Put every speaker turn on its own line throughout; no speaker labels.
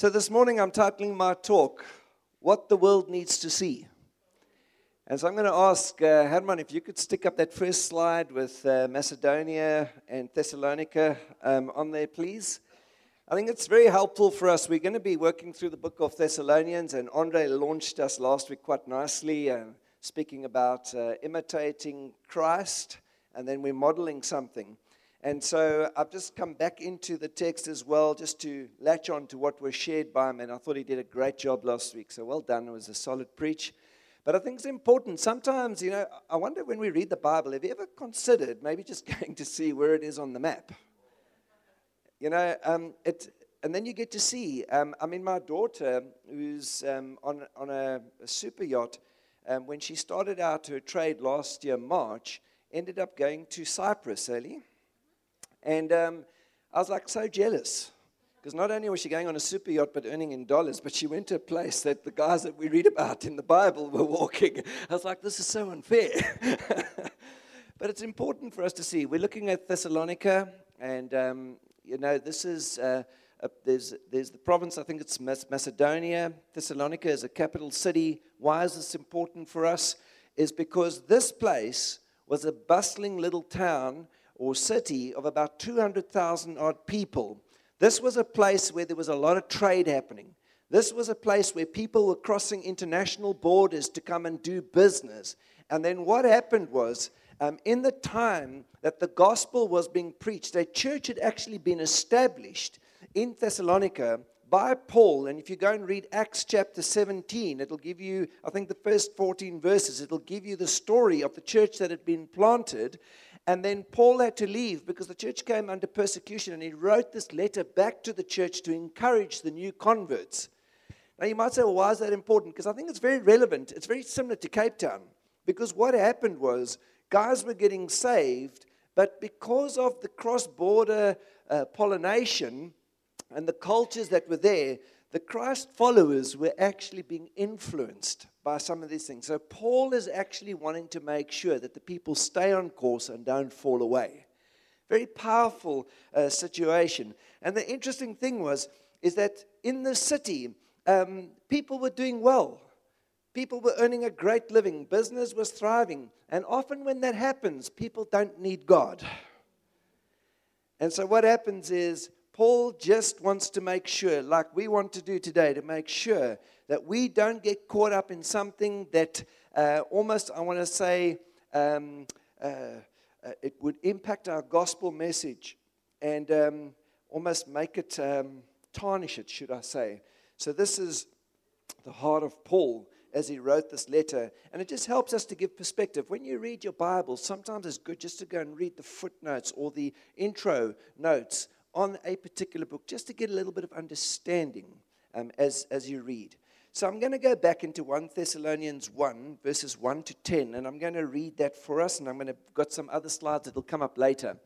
So this morning I'm titling my talk, What the World Needs to See. And so I'm going to ask uh, Herman if you could stick up that first slide with uh, Macedonia and Thessalonica um, on there, please. I think it's very helpful for us. We're going to be working through the book of Thessalonians, and Andre launched us last week quite nicely, uh, speaking about uh, imitating Christ, and then we're modeling something. And so I've just come back into the text as well, just to latch on to what was shared by him. And I thought he did a great job last week. So well done. It was a solid preach. But I think it's important. Sometimes, you know, I wonder when we read the Bible, have you ever considered maybe just going to see where it is on the map? You know, um, it, and then you get to see. Um, I mean, my daughter, who's um, on, on a, a, super yacht, um, when she started out her trade last year, March, ended up going to Cyprus, Ellie. And um, I was like so jealous. Because not only was she going on a super yacht but earning in dollars, but she went to a place that the guys that we read about in the Bible were walking. I was like, this is so unfair. but it's important for us to see. We're looking at Thessalonica, and um, you know, this is. Uh, uh, there's, there's the province, I think it's Macedonia. Thessalonica is a capital city. Why is this important for us? Is because this place was a bustling little town or city of about 200,000 odd people. This was a place where there was a lot of trade happening. This was a place where people were crossing international borders to come and do business. And then what happened was, um, in the time that the gospel was being preached, a church had actually been established in Thessalonica by Paul. And if you go and read Acts chapter 17, it'll give you, I think, the first 14 verses, it'll give you the story of the church that had been planted. And then Paul had to leave because the church came under persecution, and he wrote this letter back to the church to encourage the new converts. Now, you might say, well, why is that important? Because I think it's very relevant. It's very similar to Cape Town. Because what happened was guys were getting saved, but because of the cross border uh, pollination and the cultures that were there, the Christ followers were actually being influenced by some of these things. So Paul is actually wanting to make sure that the people stay on course and don't fall away. Very powerful uh, situation. And the interesting thing was, is that in the city, um, people were doing well. People were earning a great living. Business was thriving. And often when that happens, people don't need God. And so what happens is Paul just wants to make sure, like we want to do today, to make sure that we don't get caught up in something that uh, almost, I want to say, um, uh, uh, it would impact our gospel message and um, almost make it um, tarnish it, should I say. So, this is the heart of Paul as he wrote this letter. And it just helps us to give perspective. When you read your Bible, sometimes it's good just to go and read the footnotes or the intro notes on a particular book just to get a little bit of understanding um, as, as you read. So I'm going to go back into 1 Thessalonians 1, verses 1 to 10, and I'm going to read that for us, and I'm going to got some other slides that will come up later.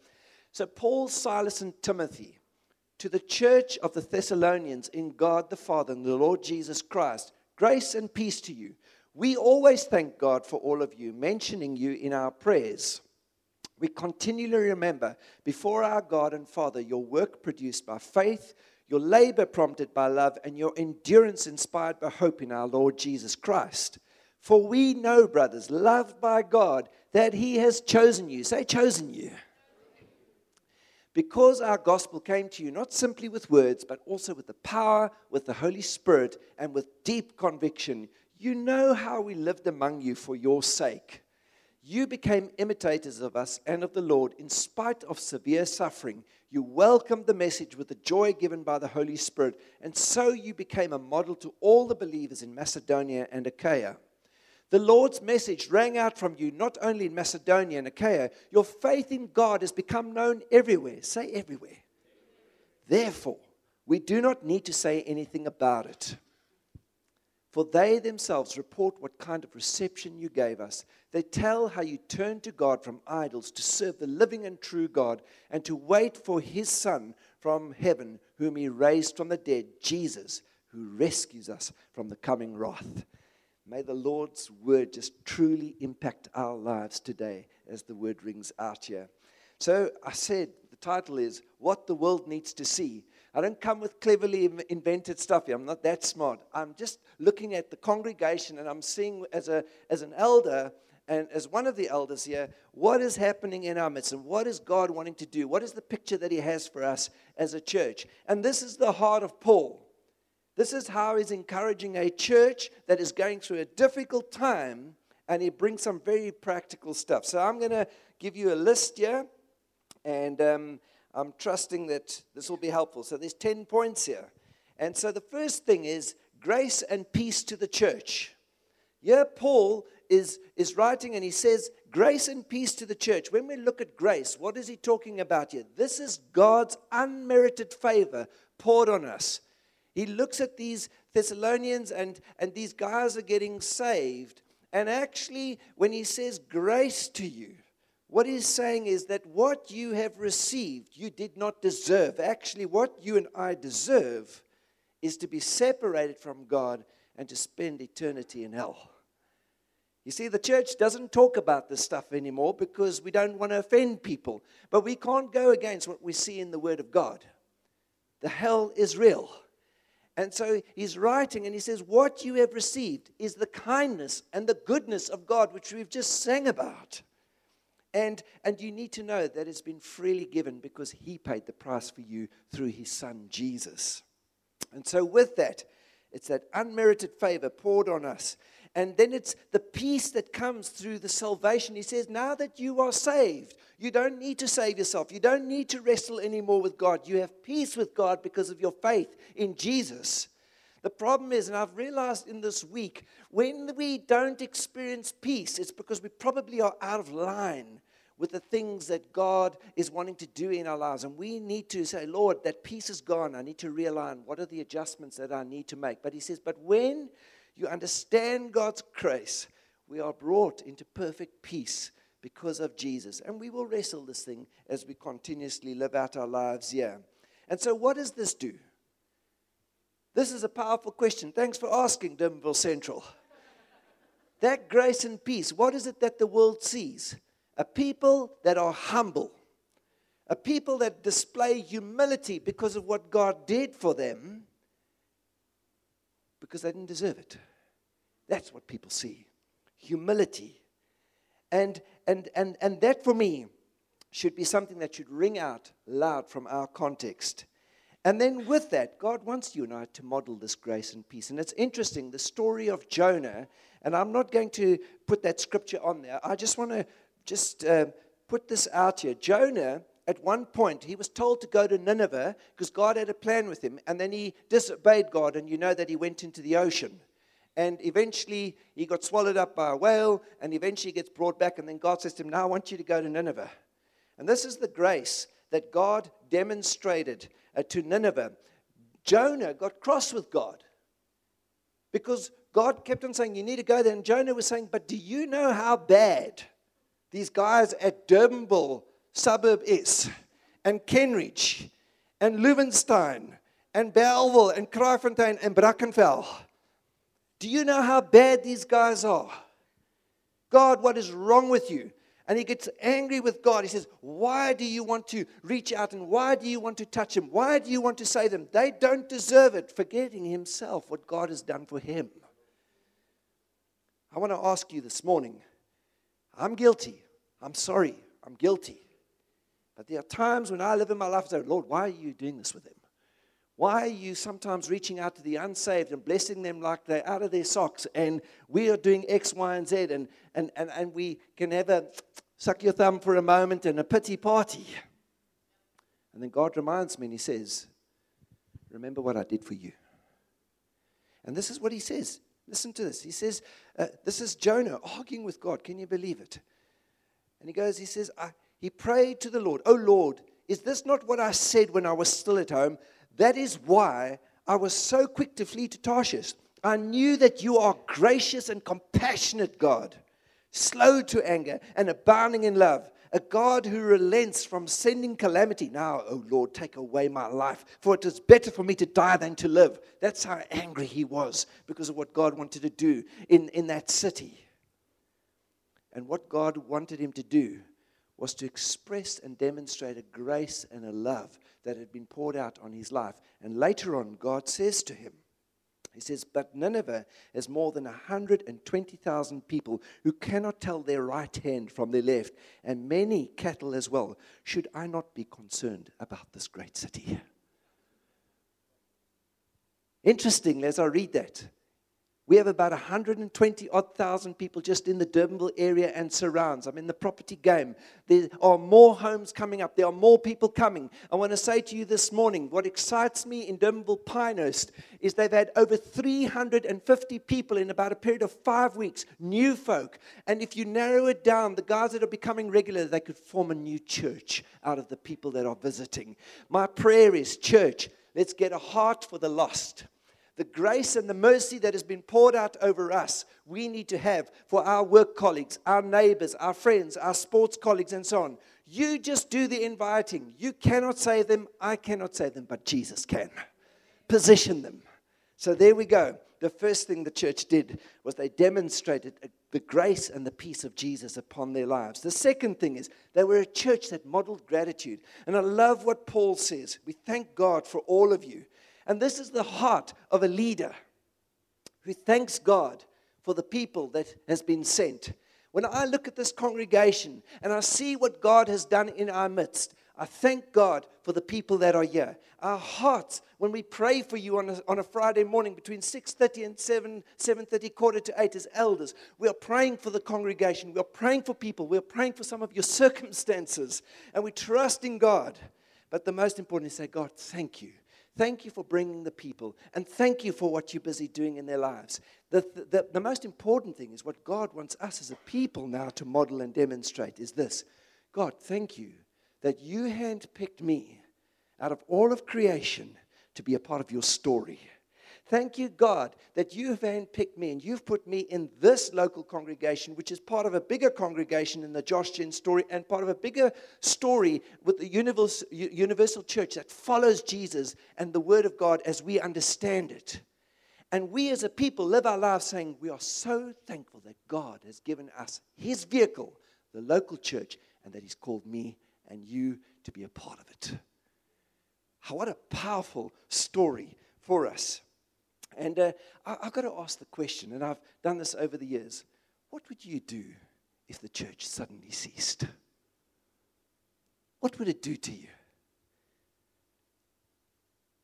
So Paul, Silas, and Timothy, to the church of the Thessalonians in God the Father and the Lord Jesus Christ, grace and peace to you. We always thank God for all of you, mentioning you in our prayers we continually remember before our God and Father your work produced by faith, your labor prompted by love, and your endurance inspired by hope in our Lord Jesus Christ. For we know, brothers, loved by God, that He has chosen you. Say, chosen you. Because our gospel came to you not simply with words, but also with the power, with the Holy Spirit, and with deep conviction. You know how we lived among you for your sake. You became imitators of us and of the Lord in spite of severe suffering. You welcomed the message with the joy given by the Holy Spirit, and so you became a model to all the believers in Macedonia and Achaia. The Lord's message rang out from you not only in Macedonia and Achaia, your faith in God has become known everywhere. Say everywhere. Therefore, we do not need to say anything about it. For they themselves report what kind of reception you gave us. They tell how you turned to God from idols to serve the living and true God and to wait for his Son from heaven, whom he raised from the dead, Jesus, who rescues us from the coming wrath. May the Lord's word just truly impact our lives today as the word rings out here. So I said the title is What the World Needs to See. I don't come with cleverly invented stuff here. I'm not that smart. I'm just looking at the congregation and I'm seeing as, a, as an elder and as one of the elders here, what is happening in our midst and what is God wanting to do? What is the picture that He has for us as a church? And this is the heart of Paul. This is how he's encouraging a church that is going through a difficult time, and he brings some very practical stuff. So I'm going to give you a list here, and um, I'm trusting that this will be helpful. So there's 10 points here. And so the first thing is grace and peace to the church. Here, Paul is, is writing and he says, Grace and peace to the church. When we look at grace, what is he talking about here? This is God's unmerited favor poured on us. He looks at these Thessalonians and, and these guys are getting saved. And actually, when he says grace to you, what he's saying is that what you have received, you did not deserve. Actually, what you and I deserve is to be separated from God and to spend eternity in hell. You see, the church doesn't talk about this stuff anymore because we don't want to offend people. But we can't go against what we see in the Word of God. The hell is real. And so he's writing and he says, What you have received is the kindness and the goodness of God, which we've just sang about. And, and you need to know that it's been freely given because he paid the price for you through his son Jesus. And so, with that, it's that unmerited favor poured on us. And then it's the peace that comes through the salvation. He says, Now that you are saved, you don't need to save yourself. You don't need to wrestle anymore with God. You have peace with God because of your faith in Jesus. The problem is, and I've realized in this week, when we don't experience peace, it's because we probably are out of line with the things that God is wanting to do in our lives. And we need to say, Lord, that peace is gone. I need to realign. What are the adjustments that I need to make? But He says, but when you understand God's grace, we are brought into perfect peace because of Jesus. And we will wrestle this thing as we continuously live out our lives here. And so, what does this do? This is a powerful question. Thanks for asking, Durbanville Central. That grace and peace, what is it that the world sees? A people that are humble, a people that display humility because of what God did for them, because they didn't deserve it. That's what people see humility. And, and, and, and that for me should be something that should ring out loud from our context. And then with that, God wants you and I to model this grace and peace. And it's interesting, the story of Jonah, and I'm not going to put that scripture on there. I just want to just uh, put this out here. Jonah at one point, he was told to go to Nineveh because God had a plan with him, and then he disobeyed God, and you know that he went into the ocean. And eventually, he got swallowed up by a whale, and eventually gets brought back, and then God says to him, Now I want you to go to Nineveh. And this is the grace that God demonstrated uh, to Nineveh. Jonah got cross with God because God kept on saying, You need to go there. And Jonah was saying, But do you know how bad these guys at Durbanville suburb is, and Kenridge, and Loevenstein, and Bellville, and Kraaifontein, and Brackenfell. Do you know how bad these guys are? God, what is wrong with you? And he gets angry with God. He says, Why do you want to reach out and why do you want to touch him? Why do you want to say them? They don't deserve it, forgetting himself what God has done for him. I want to ask you this morning I'm guilty. I'm sorry. I'm guilty. But there are times when I live in my life and say, Lord, why are you doing this with them? Why are you sometimes reaching out to the unsaved and blessing them like they're out of their socks? And we are doing X, Y, and Z, and, and, and, and we can have a suck your thumb for a moment and a pity party. And then God reminds me and He says, Remember what I did for you. And this is what He says. Listen to this. He says, uh, This is Jonah arguing with God. Can you believe it? And he goes, He says, he prayed to the Lord, Oh Lord, is this not what I said when I was still at home? That is why I was so quick to flee to Tarshish. I knew that you are gracious and compassionate God, slow to anger and abounding in love, a God who relents from sending calamity. Now, oh Lord, take away my life, for it is better for me to die than to live. That's how angry he was because of what God wanted to do in, in that city. And what God wanted him to do was to express and demonstrate a grace and a love that had been poured out on his life. And later on, God says to him, he says, But Nineveh has more than 120,000 people who cannot tell their right hand from their left, and many cattle as well. Should I not be concerned about this great city? Interestingly, as I read that, we have about 120 odd thousand people just in the Durbanville area and surrounds. I'm in the property game. There are more homes coming up. There are more people coming. I want to say to you this morning what excites me in Durbanville Pinehurst is they've had over 350 people in about a period of five weeks, new folk. And if you narrow it down, the guys that are becoming regular, they could form a new church out of the people that are visiting. My prayer is, church, let's get a heart for the lost the grace and the mercy that has been poured out over us, we need to have for our work colleagues, our neighbors, our friends, our sports colleagues, and so on. You just do the inviting. You cannot save them. I cannot save them, but Jesus can. Position them. So there we go. The first thing the church did was they demonstrated the grace and the peace of Jesus upon their lives. The second thing is they were a church that modeled gratitude. And I love what Paul says. We thank God for all of you and this is the heart of a leader who thanks God for the people that has been sent. When I look at this congregation and I see what God has done in our midst, I thank God for the people that are here. Our hearts, when we pray for you on a, on a Friday morning between 6.30 and 7, 7.30, quarter to 8 as elders, we are praying for the congregation. We are praying for people. We are praying for some of your circumstances. And we trust in God. But the most important is say, God, thank you Thank you for bringing the people, and thank you for what you're busy doing in their lives. The, the, the, most important thing is what God wants us as a people now to model and demonstrate is this God, thank you that you handpicked me out of all of creation to be a part of your story. Thank you, God, that you have handpicked me and you've put me in this local congregation, which is part of a bigger congregation in the Josh Gen story and part of a bigger story with the universal church that follows Jesus and the Word of God as we understand it. And we as a people live our lives saying, We are so thankful that God has given us His vehicle, the local church, and that He's called me and you to be a part of it. What a powerful story for us. And uh, I, have got to ask the question, and I've done this over the years what would you do if the church suddenly ceased? What would it do to you?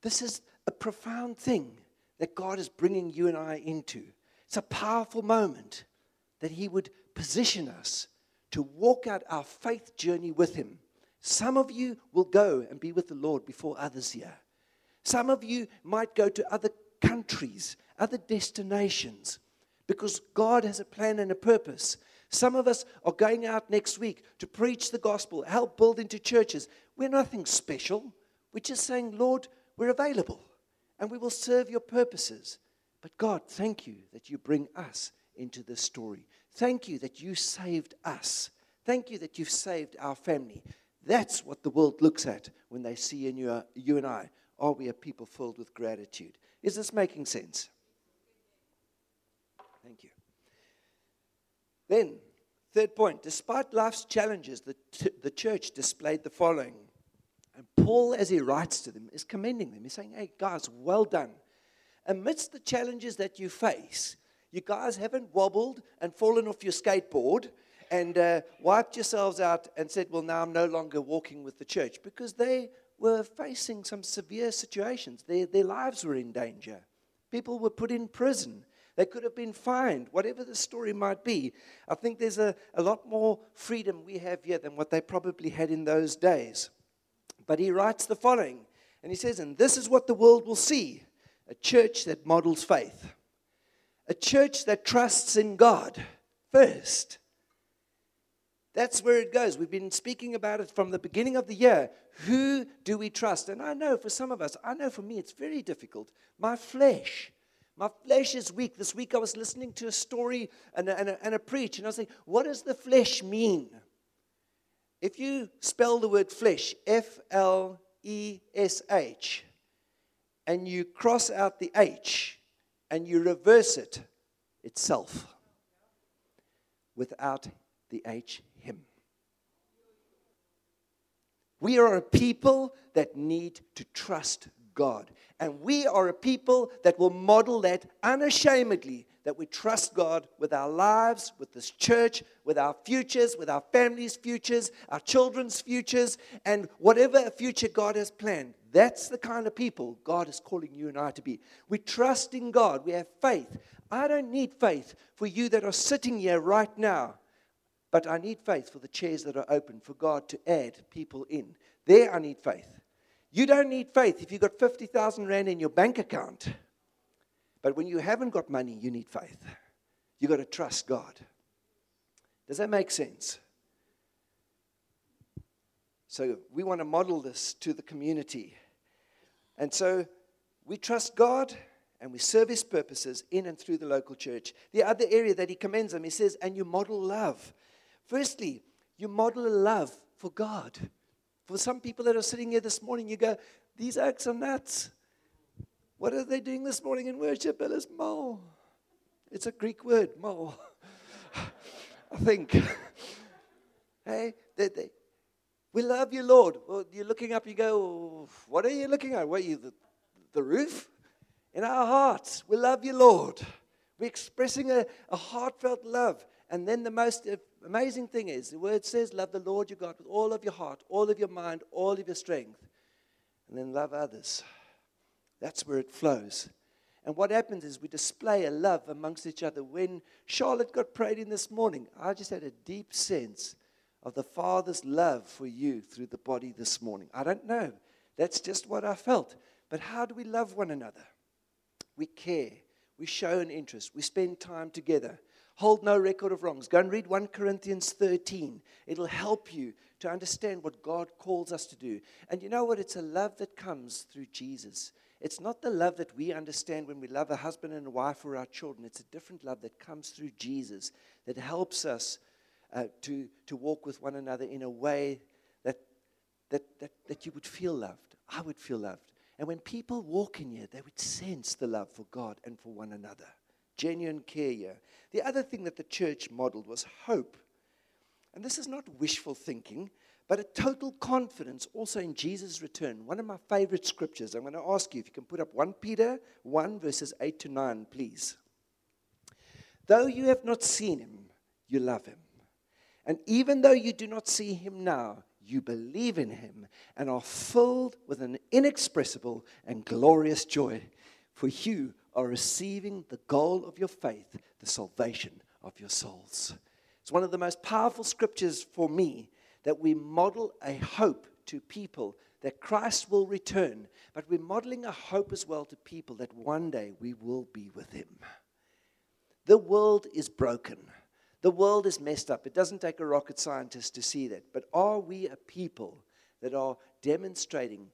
This is a profound thing that God is bringing you and I into. It's a powerful moment that He would position us to walk out our faith journey with Him. Some of you will go and be with the Lord before others here. Some of you might go to other countries, other destinations, because God has a plan and a purpose. Some of us are going out next week to preach the gospel, help build into churches. We're nothing special. We're just saying, Lord, we're available and we will serve your purposes. But God, thank you that you bring us into this story. Thank you that you saved us. Thank you that you've saved our family. That's what the world looks at when they see in you, you and I. Are we a people filled with gratitude? Is this making sense? Thank you. Then, third point despite life's challenges, the, t- the church displayed the following. And Paul, as he writes to them, is commending them. He's saying, Hey, guys, well done. Amidst the challenges that you face, you guys haven't wobbled and fallen off your skateboard and uh, wiped yourselves out and said, Well, now I'm no longer walking with the church because they were facing some severe situations. Their, their lives were in danger. People were put in prison. They could have been fined, whatever the story might be. I think there's a, a lot more freedom we have here than what they probably had in those days. But he writes the following, and he says, And this is what the world will see a church that models faith, a church that trusts in God first, that's where it goes. We've been speaking about it from the beginning of the year. Who do we trust? And I know for some of us, I know for me, it's very difficult. My flesh. My flesh is weak. This week I was listening to a story and a, and a, and a preach, and I was saying, what does the flesh mean? If you spell the word flesh, F L E S H, and you cross out the H and you reverse it, itself without the H, Him. We are a people that need to trust God. And we are a people that will model that unashamedly that we trust God with our lives, with this church, with our futures, with our families' futures, our children's futures, and whatever future God has planned. That's the kind of people God is calling you and I to be. We trust in God, we have faith. I don't need faith for you that are sitting here right now, but I need faith for the chairs that are open for God to add people in. There, I need faith. You don't need faith if you've got 50,000 Rand in your bank account. But when you haven't got money, you need faith. You've got to trust God. Does that make sense? So we want to model this to the community. And so we trust God and we serve his purposes in and through the local church. The other area that he commends them, he says, and you model love. Firstly, you model a love for God. For some people that are sitting here this morning, you go, these acts are nuts. What are they doing this morning in worship? It is mo. It's a Greek word, mo. I think. hey, they, they, we love you, Lord. Well, you're looking up, you go, oh, what are you looking at? What are you, the, the roof? In our hearts, we love you, Lord. We're expressing a, a heartfelt love. And then the most amazing thing is the word says, Love the Lord your God with all of your heart, all of your mind, all of your strength. And then love others. That's where it flows. And what happens is we display a love amongst each other. When Charlotte got prayed in this morning, I just had a deep sense of the Father's love for you through the body this morning. I don't know. That's just what I felt. But how do we love one another? We care. We show an interest. We spend time together. Hold no record of wrongs. Go and read 1 Corinthians 13. It'll help you to understand what God calls us to do. And you know what? It's a love that comes through Jesus. It's not the love that we understand when we love a husband and a wife or our children. It's a different love that comes through Jesus that helps us uh, to, to walk with one another in a way that, that, that, that you would feel loved. I would feel loved. And when people walk in here, they would sense the love for God and for one another. Genuine care here. The other thing that the church modeled was hope. And this is not wishful thinking but a total confidence also in Jesus' return. One of my favorite scriptures. I'm going to ask you if you can put up 1 Peter 1, verses 8 to 9, please. Though you have not seen him, you love him. And even though you do not see him now, you believe in him and are filled with an inexpressible and glorious joy, for you are receiving the goal of your faith, the salvation of your souls. It's one of the most powerful scriptures for me that we model a hope to people that Christ will return, but we're modeling a hope as well to people that one day we will be with Him. The world is broken. The world is messed up. It doesn't take a rocket scientist to see that. But are we a people that are demonstrating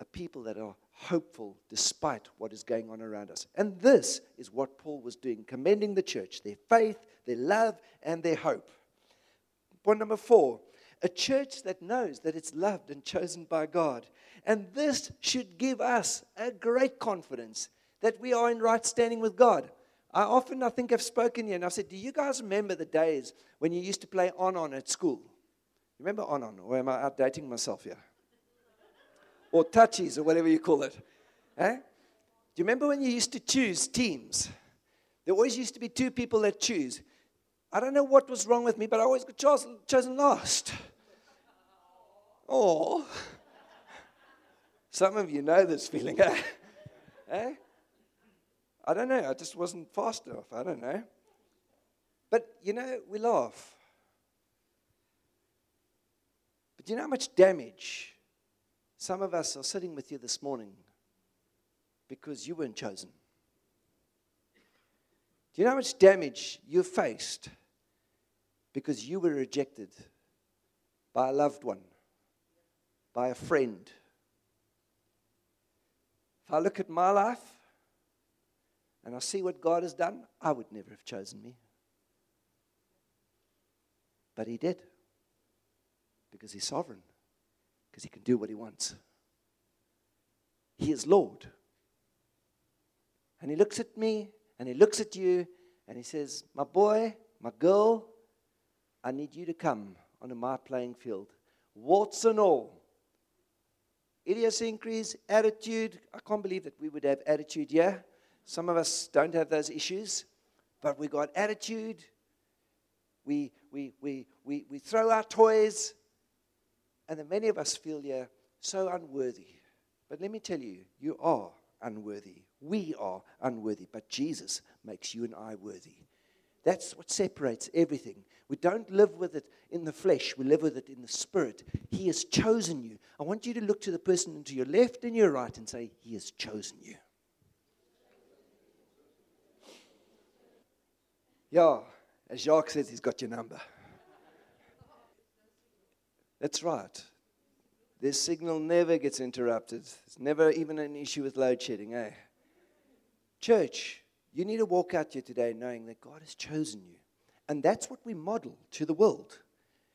a people that are hopeful despite what is going on around us? And this is what Paul was doing, commending the church, their faith, their love, and their hope. Point number four a church that knows that it's loved and chosen by God. And this should give us a great confidence that we are in right standing with God. I often, I think I've spoken here and I've said, Do you guys remember the days when you used to play on on at school? Remember on on? Or am I outdating myself here? Or touches or whatever you call it. Eh? Do you remember when you used to choose teams? There always used to be two people that choose. I don't know what was wrong with me, but I always got chosen, chosen last. Oh, some of you know this feeling, eh? eh? I don't know. I just wasn't fast enough. I don't know. But you know, we laugh. But do you know how much damage some of us are sitting with you this morning because you weren't chosen? Do you know how much damage you faced because you were rejected by a loved one? by a friend. If I look at my life and I see what God has done, I would never have chosen me. But He did. Because He's sovereign, because He can do what He wants. He is Lord. And He looks at me and He looks at you and He says, My boy, my girl, I need you to come onto my playing field. Warts and all idiosyncrasies, attitude. I can't believe that we would have attitude yeah? Some of us don't have those issues, but we got attitude. We, we, we, we, we throw our toys, and that many of us feel here so unworthy. But let me tell you, you are unworthy. We are unworthy, but Jesus makes you and I worthy. That's what separates everything. We don't live with it in the flesh, we live with it in the spirit. He has chosen you. I want you to look to the person to your left and your right and say, He has chosen you. Yeah, as Jacques says, He's got your number. That's right. This signal never gets interrupted. It's never even an issue with load shedding, eh? Church, you need to walk out here today knowing that God has chosen you. And that's what we model to the world.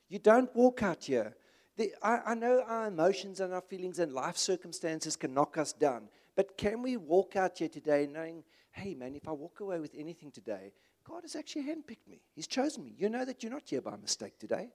You don't walk out here. The, I, I know our emotions and our feelings and life circumstances can knock us down. But can we walk out here today knowing, hey, man, if I walk away with anything today, God has actually handpicked me. He's chosen me. You know that you're not here by mistake today.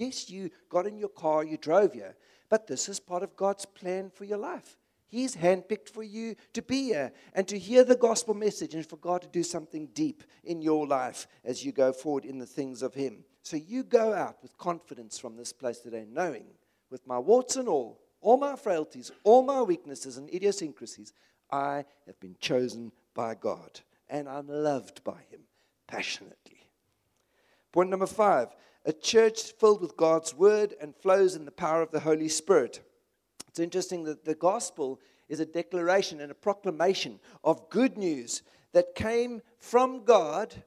Yes, you got in your car, you drove here, but this is part of God's plan for your life. He's handpicked for you to be here and to hear the gospel message and for God to do something deep in your life as you go forward in the things of Him. So you go out with confidence from this place today, knowing with my warts and all, all my frailties, all my weaknesses and idiosyncrasies, I have been chosen by God and I'm loved by Him passionately. Point number five a church filled with God's word and flows in the power of the Holy Spirit. It's interesting that the gospel is a declaration and a proclamation of good news that came from God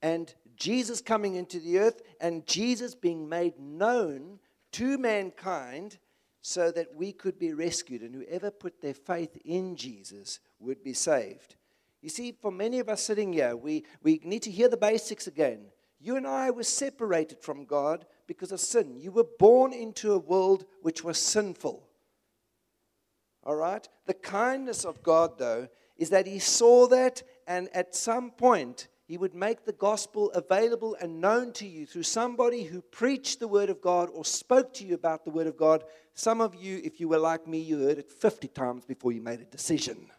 and Jesus coming into the earth and Jesus being made known to mankind so that we could be rescued and whoever put their faith in Jesus would be saved. You see, for many of us sitting here, we, we need to hear the basics again. You and I were separated from God because of sin. You were born into a world which was sinful. All right? The kindness of God, though, is that He saw that, and at some point, He would make the gospel available and known to you through somebody who preached the Word of God or spoke to you about the Word of God. Some of you, if you were like me, you heard it 50 times before you made a decision.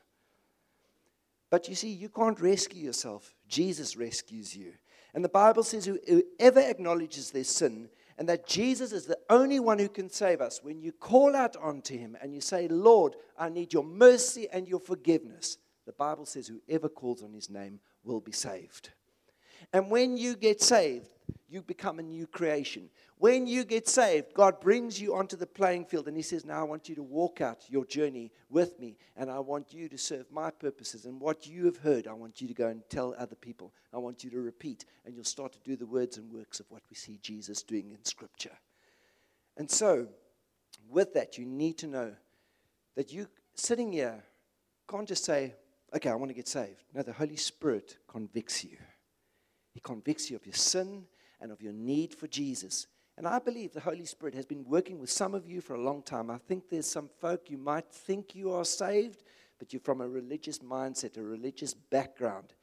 But you see, you can't rescue yourself, Jesus rescues you. And the Bible says, whoever acknowledges their sin and that Jesus is the only one who can save us. When you call out unto him and you say, Lord, I need your mercy and your forgiveness, the Bible says, whoever calls on his name will be saved. And when you get saved, you become a new creation. When you get saved, God brings you onto the playing field and He says, Now I want you to walk out your journey with me, and I want you to serve my purposes. And what you have heard, I want you to go and tell other people. I want you to repeat, and you'll start to do the words and works of what we see Jesus doing in Scripture. And so, with that, you need to know that you sitting here can't just say, Okay, I want to get saved. No, the Holy Spirit convicts you. He convicts you of your sin and of your need for Jesus. And I believe the Holy Spirit has been working with some of you for a long time. I think there's some folk you might think you are saved, but you're from a religious mindset, a religious background.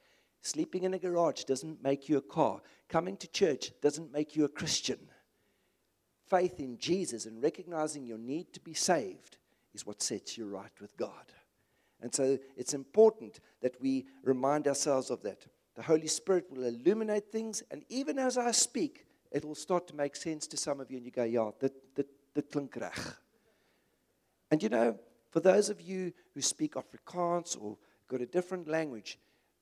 Sleeping in a garage doesn't make you a car. Coming to church doesn't make you a Christian. Faith in Jesus and recognizing your need to be saved is what sets you right with God. And so it's important that we remind ourselves of that. The Holy Spirit will illuminate things, and even as I speak, it will start to make sense to some of you, and you go, yeah, dit, dit, dit klink reg. And you know, for those of you who speak Afrikaans or got a different language,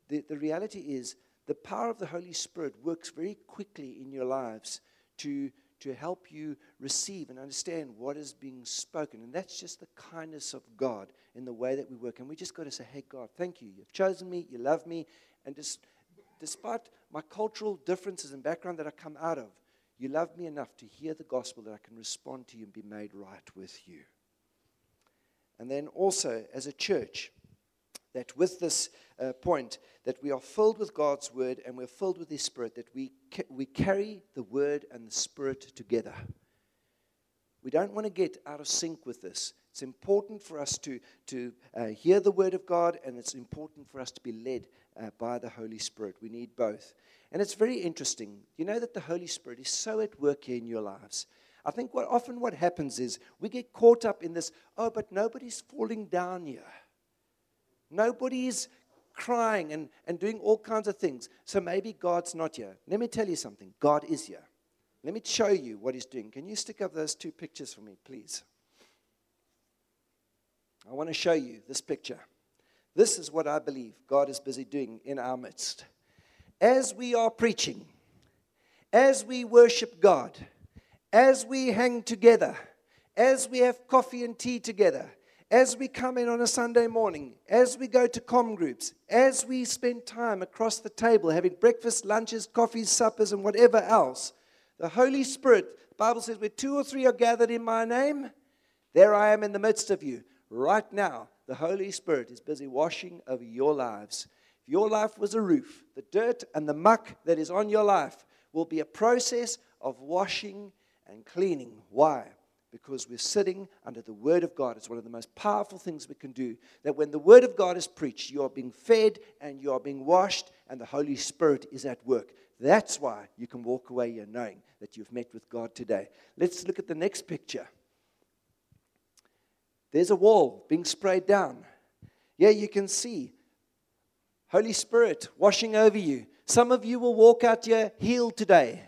the, the reality is the power of the Holy Spirit works very quickly in your lives to, to help you receive and understand what is being spoken. And that's just the kindness of God in the way that we work. And we just got to say, hey, God, thank you. You've chosen me, you love me, and just despite my cultural differences and background that I come out of, you love me enough to hear the gospel that I can respond to you and be made right with you. And then also, as a church, that with this uh, point, that we are filled with God's word and we're filled with His Spirit, that we, ca- we carry the word and the Spirit together. We don't want to get out of sync with this. It's important for us to, to uh, hear the word of God, and it's important for us to be led uh, by the Holy Spirit. We need both. And it's very interesting. You know that the Holy Spirit is so at work here in your lives. I think what often what happens is we get caught up in this, oh, but nobody's falling down here. Nobody's crying and, and doing all kinds of things. So maybe God's not here. Let me tell you something God is here. Let me show you what He's doing. Can you stick up those two pictures for me, please? I want to show you this picture. This is what I believe God is busy doing in our midst. As we are preaching, as we worship God, as we hang together, as we have coffee and tea together, as we come in on a Sunday morning, as we go to com groups, as we spend time across the table having breakfast, lunches, coffees, suppers, and whatever else, the Holy Spirit, the Bible says, where two or three are gathered in my name, there I am in the midst of you. Right now, the Holy Spirit is busy washing over your lives. If your life was a roof, the dirt and the muck that is on your life will be a process of washing and cleaning. Why? Because we're sitting under the Word of God. It's one of the most powerful things we can do. That when the Word of God is preached, you are being fed and you are being washed, and the Holy Spirit is at work. That's why you can walk away here knowing that you've met with God today. Let's look at the next picture. There's a wall being sprayed down. Yeah, you can see Holy Spirit washing over you. Some of you will walk out here healed today.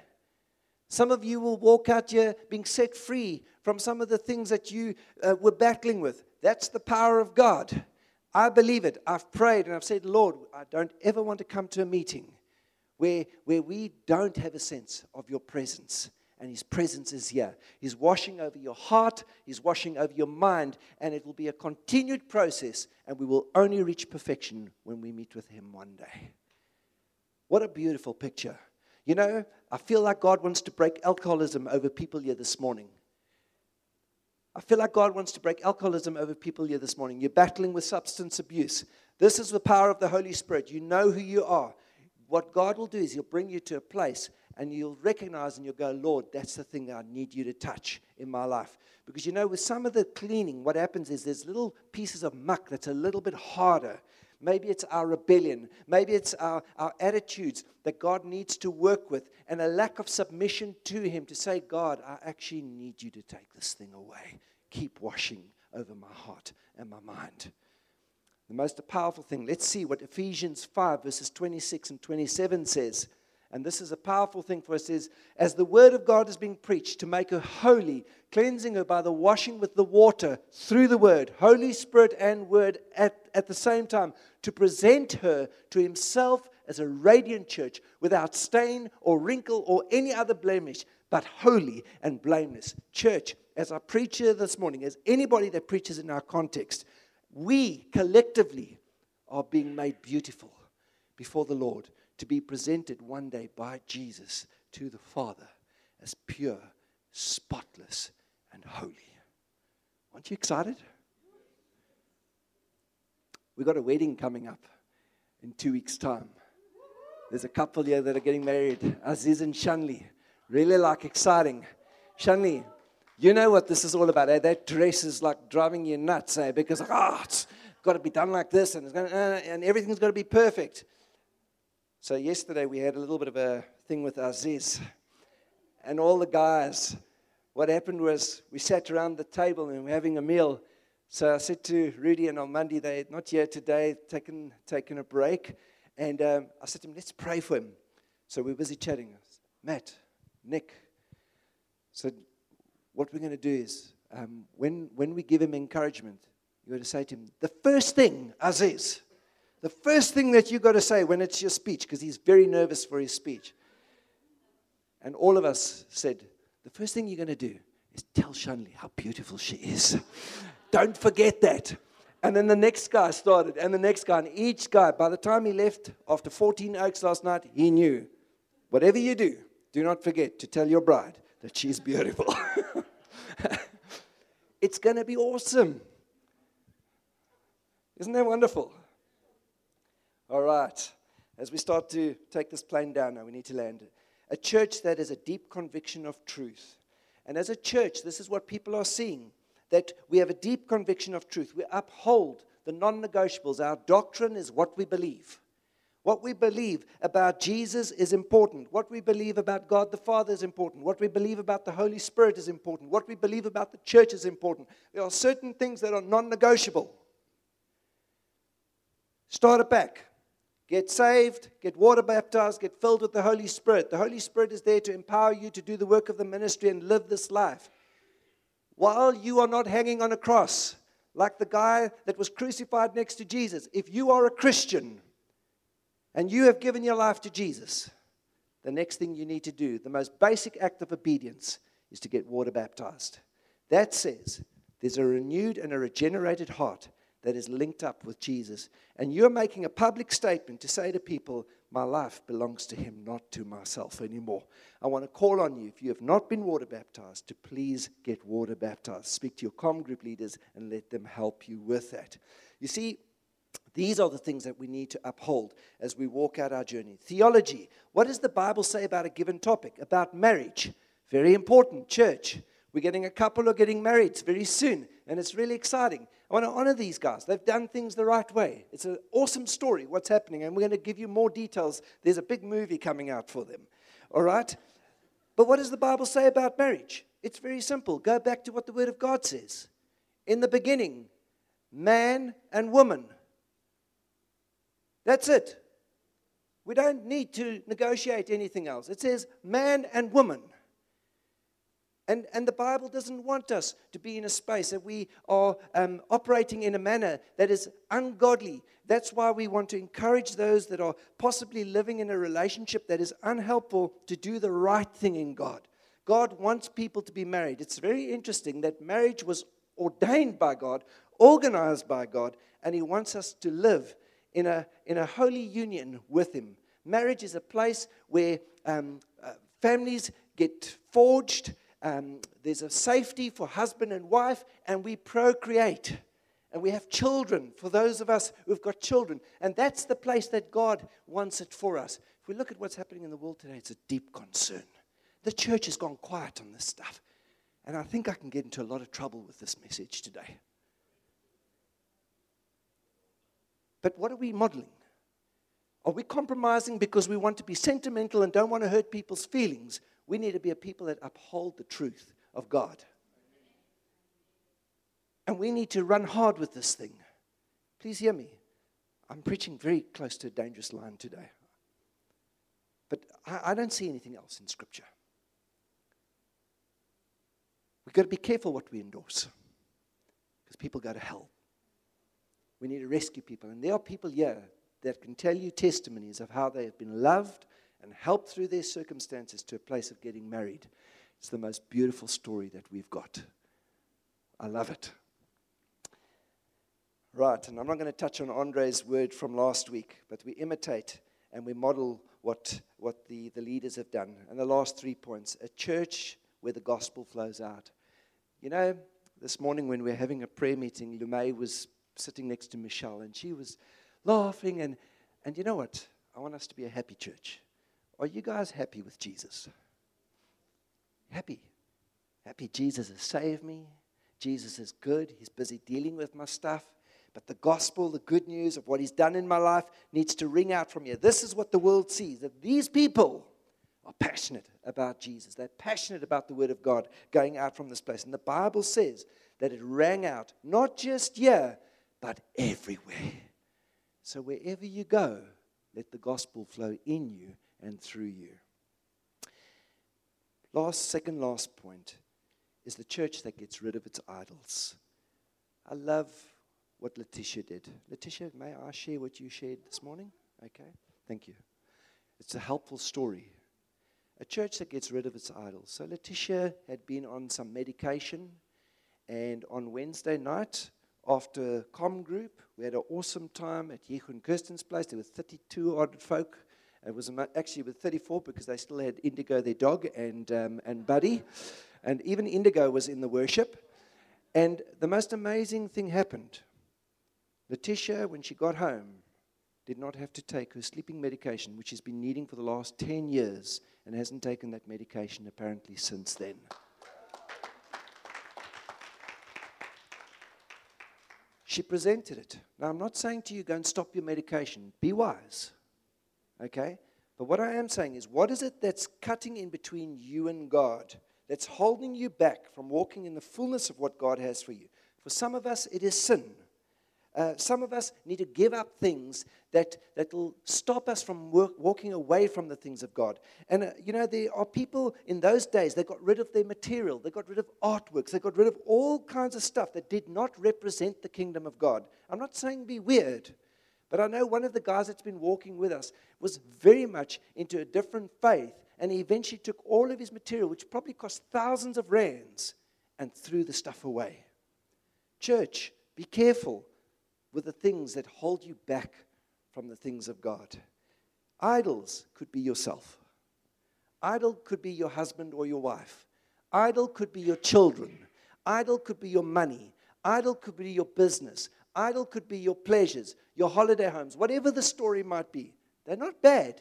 Some of you will walk out here being set free from some of the things that you uh, were battling with. That's the power of God. I believe it. I've prayed and I've said, Lord, I don't ever want to come to a meeting where, where we don't have a sense of your presence and His presence is here. He's washing over your heart, He's washing over your mind, and it will be a continued process, and we will only reach perfection when we meet with Him one day. What a beautiful picture. You know, I feel like God wants to break alcoholism over people here this morning. I feel like God wants to break alcoholism over people here this morning. You're battling with substance abuse. This is the power of the Holy Spirit. You know who you are. What God will do is He'll bring you to a place and you'll recognize and you'll go, Lord, that's the thing I need you to touch in my life. Because you know, with some of the cleaning, what happens is there's little pieces of muck that's a little bit harder. Maybe it's our rebellion. Maybe it's our, our attitudes that God needs to work with and a lack of submission to Him to say, God, I actually need you to take this thing away. Keep washing over my heart and my mind. The most powerful thing, let's see what Ephesians 5, verses 26 and 27 says and this is a powerful thing for us is as the word of God is being preached to make her holy, cleansing her by the washing with the water through the word, Holy Spirit and word at, at the same time, to present her to himself as a radiant church without stain or wrinkle or any other blemish, but holy and blameless. Church, as I preach here this morning, as anybody that preaches in our context, we collectively are being made beautiful before the Lord to be presented one day by Jesus to the Father as pure, spotless, and holy. Aren't you excited? We've got a wedding coming up in two weeks' time. There's a couple here that are getting married, Aziz and Shanli. Really like exciting. Shanli, you know what this is all about. Eh? That dress is like driving you nuts eh? because, ah, oh, it's got to be done like this and, it's gonna, uh, and everything's got to be perfect. So, yesterday we had a little bit of a thing with Aziz and all the guys. What happened was we sat around the table and we we're having a meal. So I said to Rudy and on Monday, they're not here today, taking, taking a break. And um, I said to him, let's pray for him. So we're busy chatting. Matt, Nick. So what we're going to do is um, when, when we give him encouragement, you're going to say to him, the first thing, Aziz, the first thing that you've got to say when it's your speech, because he's very nervous for his speech. And all of us said, the first thing you're going to do is tell Shanley how beautiful she is. Don't forget that. And then the next guy started, and the next guy, and each guy, by the time he left after 14 Oaks last night, he knew whatever you do, do not forget to tell your bride that she's beautiful. it's going to be awesome. Isn't that wonderful? All right. As we start to take this plane down now, we need to land. A church that has a deep conviction of truth. And as a church, this is what people are seeing that we have a deep conviction of truth. We uphold the non negotiables. Our doctrine is what we believe. What we believe about Jesus is important. What we believe about God the Father is important. What we believe about the Holy Spirit is important. What we believe about the church is important. There are certain things that are non negotiable. Start it back. Get saved, get water baptized, get filled with the Holy Spirit. The Holy Spirit is there to empower you to do the work of the ministry and live this life. While you are not hanging on a cross, like the guy that was crucified next to Jesus, if you are a Christian, and you have given your life to Jesus, the next thing you need to do, the most basic act of obedience, is to get water baptized. That says there's a renewed and a regenerated heart that is linked up with Jesus. And you're making a public statement to say to people, My life belongs to Him, not to myself anymore. I want to call on you, if you have not been water baptized, to please get water baptized. Speak to your com group leaders and let them help you with that. You see, these are the things that we need to uphold as we walk out our journey. Theology. What does the Bible say about a given topic? About marriage. Very important. Church. We're getting a couple or getting married very soon, and it's really exciting. I want to honor these guys. They've done things the right way. It's an awesome story, what's happening, and we're going to give you more details. There's a big movie coming out for them. All right? But what does the Bible say about marriage? It's very simple. Go back to what the Word of God says. In the beginning, man and woman that's it. We don't need to negotiate anything else. It says man and woman. And, and the Bible doesn't want us to be in a space that we are um, operating in a manner that is ungodly. That's why we want to encourage those that are possibly living in a relationship that is unhelpful to do the right thing in God. God wants people to be married. It's very interesting that marriage was ordained by God, organized by God, and He wants us to live in a, in a holy union with Him. Marriage is a place where um, uh, families get forged, um, there's a safety for husband and wife, and we procreate. And we have children for those of us who've got children. And that's the place that God wants it for us. If we look at what's happening in the world today, it's a deep concern. The church has gone quiet on this stuff. And I think I can get into a lot of trouble with this message today. But what are we modeling? Are we compromising because we want to be sentimental and don't want to hurt people's feelings? We need to be a people that uphold the truth of God. And we need to run hard with this thing. Please hear me. I'm preaching very close to a dangerous line today. But I, I don't see anything else in Scripture. We've got to be careful what we endorse because people go to hell. We need to rescue people. And there are people here that can tell you testimonies of how they have been loved and helped through their circumstances to a place of getting married. It's the most beautiful story that we've got. I love it. Right, and I'm not going to touch on Andre's word from last week, but we imitate and we model what, what the, the leaders have done. And the last three points a church where the gospel flows out. You know, this morning when we are having a prayer meeting, Lumay was sitting next to Michelle, and she was laughing. And, and you know what? I want us to be a happy church. Are you guys happy with Jesus? Happy. Happy Jesus has saved me. Jesus is good. He's busy dealing with my stuff. But the gospel, the good news of what he's done in my life, needs to ring out from you. This is what the world sees that these people are passionate about Jesus. They're passionate about the word of God going out from this place. And the Bible says that it rang out, not just here, but everywhere. So wherever you go, let the gospel flow in you and through you. Last, second, last point is the church that gets rid of its idols. I love what Letitia did. Letitia, may I share what you shared this morning? Okay, thank you. It's a helpful story. A church that gets rid of its idols. So Letitia had been on some medication, and on Wednesday night, after Com Group. We had an awesome time at Johan Kirsten's place. There were 32 odd folk. It was actually with 34 because they still had Indigo, their dog, and, um, and Buddy. And even Indigo was in the worship. And the most amazing thing happened. Letitia, when she got home, did not have to take her sleeping medication, which she's been needing for the last 10 years, and hasn't taken that medication apparently since then. She presented it. Now, I'm not saying to you, go and stop your medication. Be wise. Okay? But what I am saying is, what is it that's cutting in between you and God? That's holding you back from walking in the fullness of what God has for you. For some of us, it is sin. Uh, some of us need to give up things that, that will stop us from work, walking away from the things of God. And, uh, you know, there are people in those days, they got rid of their material, they got rid of artworks, they got rid of all kinds of stuff that did not represent the kingdom of God. I'm not saying be weird, but I know one of the guys that's been walking with us was very much into a different faith, and he eventually took all of his material, which probably cost thousands of rands, and threw the stuff away. Church, be careful with the things that hold you back from the things of God. Idols could be yourself. Idol could be your husband or your wife. Idol could be your children. Idol could be your money. Idol could be your business. Idol could be your pleasures, your holiday homes, whatever the story might be. They're not bad.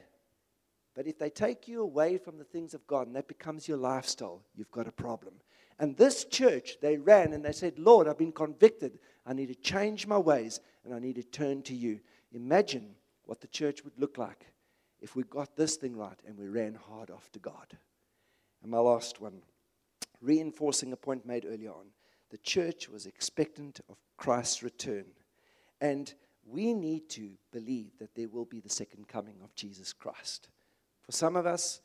But if they take you away from the things of God and that becomes your lifestyle, you've got a problem. And this church, they ran and they said, Lord, I've been convicted. I need to change my ways and I need to turn to you. Imagine what the church would look like if we got this thing right and we ran hard after God. And my last one, reinforcing a point made earlier on. The church was expectant of Christ's return. And we need to believe that there will be the second coming of Jesus Christ. For some of us,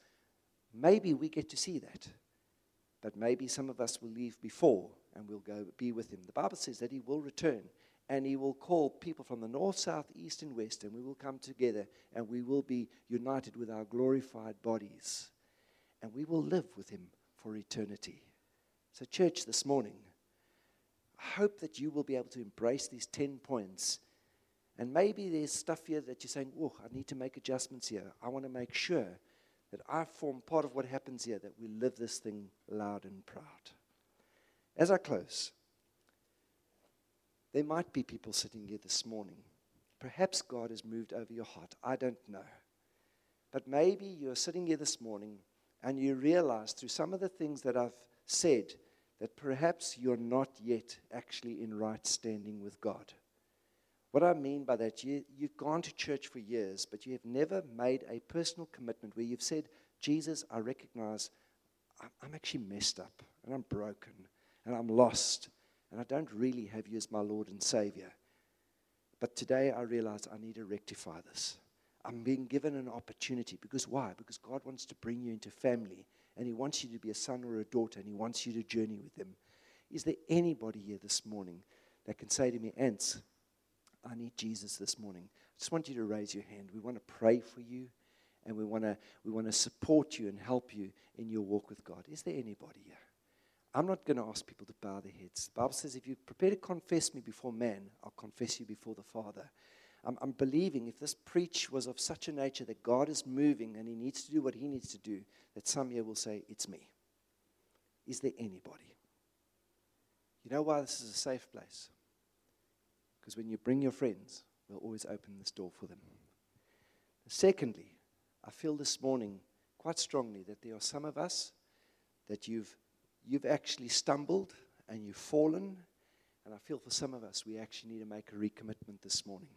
maybe we get to see that. But maybe some of us will leave before and we'll go be with him. The Bible says that he will return and he will call people from the north, south, east, and west, and we will come together and we will be united with our glorified bodies. And we will live with him for eternity. So, church, this morning, I hope that you will be able to embrace these 10 points. And maybe there's stuff here that you're saying, oh, I need to make adjustments here. I want to make sure that I form part of what happens here, that we live this thing loud and proud. As I close, there might be people sitting here this morning. Perhaps God has moved over your heart. I don't know. But maybe you're sitting here this morning and you realize through some of the things that I've said that perhaps you're not yet actually in right standing with God. What I mean by that, you, you've gone to church for years, but you have never made a personal commitment where you've said, Jesus, I recognize I'm actually messed up and I'm broken and I'm lost and I don't really have you as my Lord and Savior. But today I realize I need to rectify this. I'm being given an opportunity because why? Because God wants to bring you into family and He wants you to be a son or a daughter and He wants you to journey with Him. Is there anybody here this morning that can say to me, Ants, I need Jesus this morning. I just want you to raise your hand. We want to pray for you and we want to, we want to support you and help you in your walk with God. Is there anybody here? I'm not going to ask people to bow their heads. The Bible says, if you prepare to confess me before man, I'll confess you before the Father. I'm, I'm, believing if this preach was of such a nature that God is moving and he needs to do what he needs to do, that some here will say, It's me. Is there anybody? You know why this is a safe place? Because when you bring your friends, we'll always open this door for them. Secondly, I feel this morning quite strongly that there are some of us that you've, you've actually stumbled and you've fallen. And I feel for some of us, we actually need to make a recommitment this morning.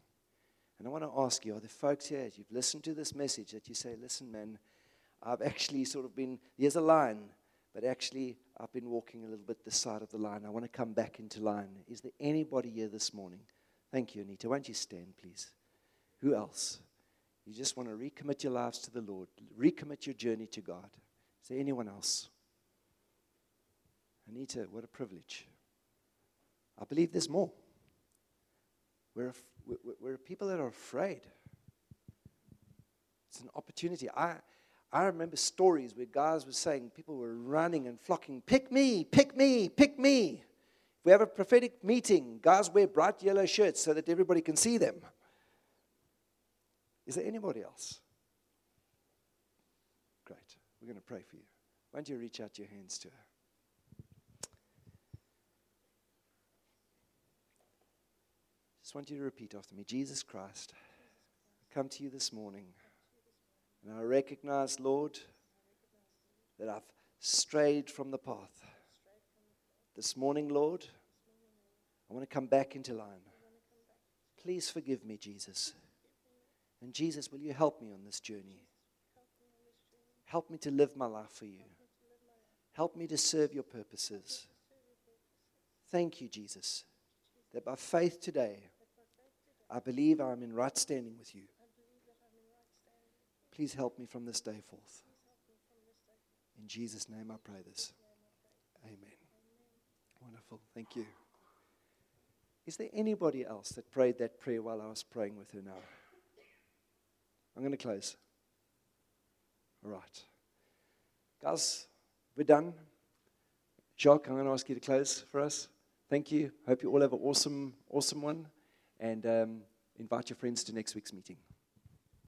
And I want to ask you, are there folks here, as you've listened to this message, that you say, listen, man, I've actually sort of been, here's a line, but actually I've been walking a little bit this side of the line. I want to come back into line. Is there anybody here this morning Thank you, Anita. Won't you stand, please? Who else? You just want to recommit your lives to the Lord, recommit your journey to God. Is there anyone else? Anita, what a privilege. I believe there's more. We're, we're, people that are afraid. It's an opportunity. I, I remember stories where guys were saying, people were running and flocking, pick me, pick me, pick me we have a prophetic meeting, guys wear bright yellow shirts so that everybody can see them. Is there anybody else? Great. We're going to pray for you. Why don't you reach out your hands to her? Just want you to repeat after me Jesus Christ, I come to you this morning. And I recognize, Lord, that I've strayed from the path. This morning, Lord, I want to come back into line. Please forgive me, Jesus. And Jesus, will you help me on this journey? Help me to live my life for you. Help me to serve your purposes. Thank you, Jesus, that by faith today, I believe I'm in right standing with you. Please help me from this day forth. In Jesus' name I pray this. Amen. Wonderful. Thank you. Is there anybody else that prayed that prayer while I was praying with her now? I'm going to close. All right. Guys, we're done. Jacques, I'm going to ask you to close for us. Thank you. Hope you all have an awesome, awesome one. And um, invite your friends to next week's meeting.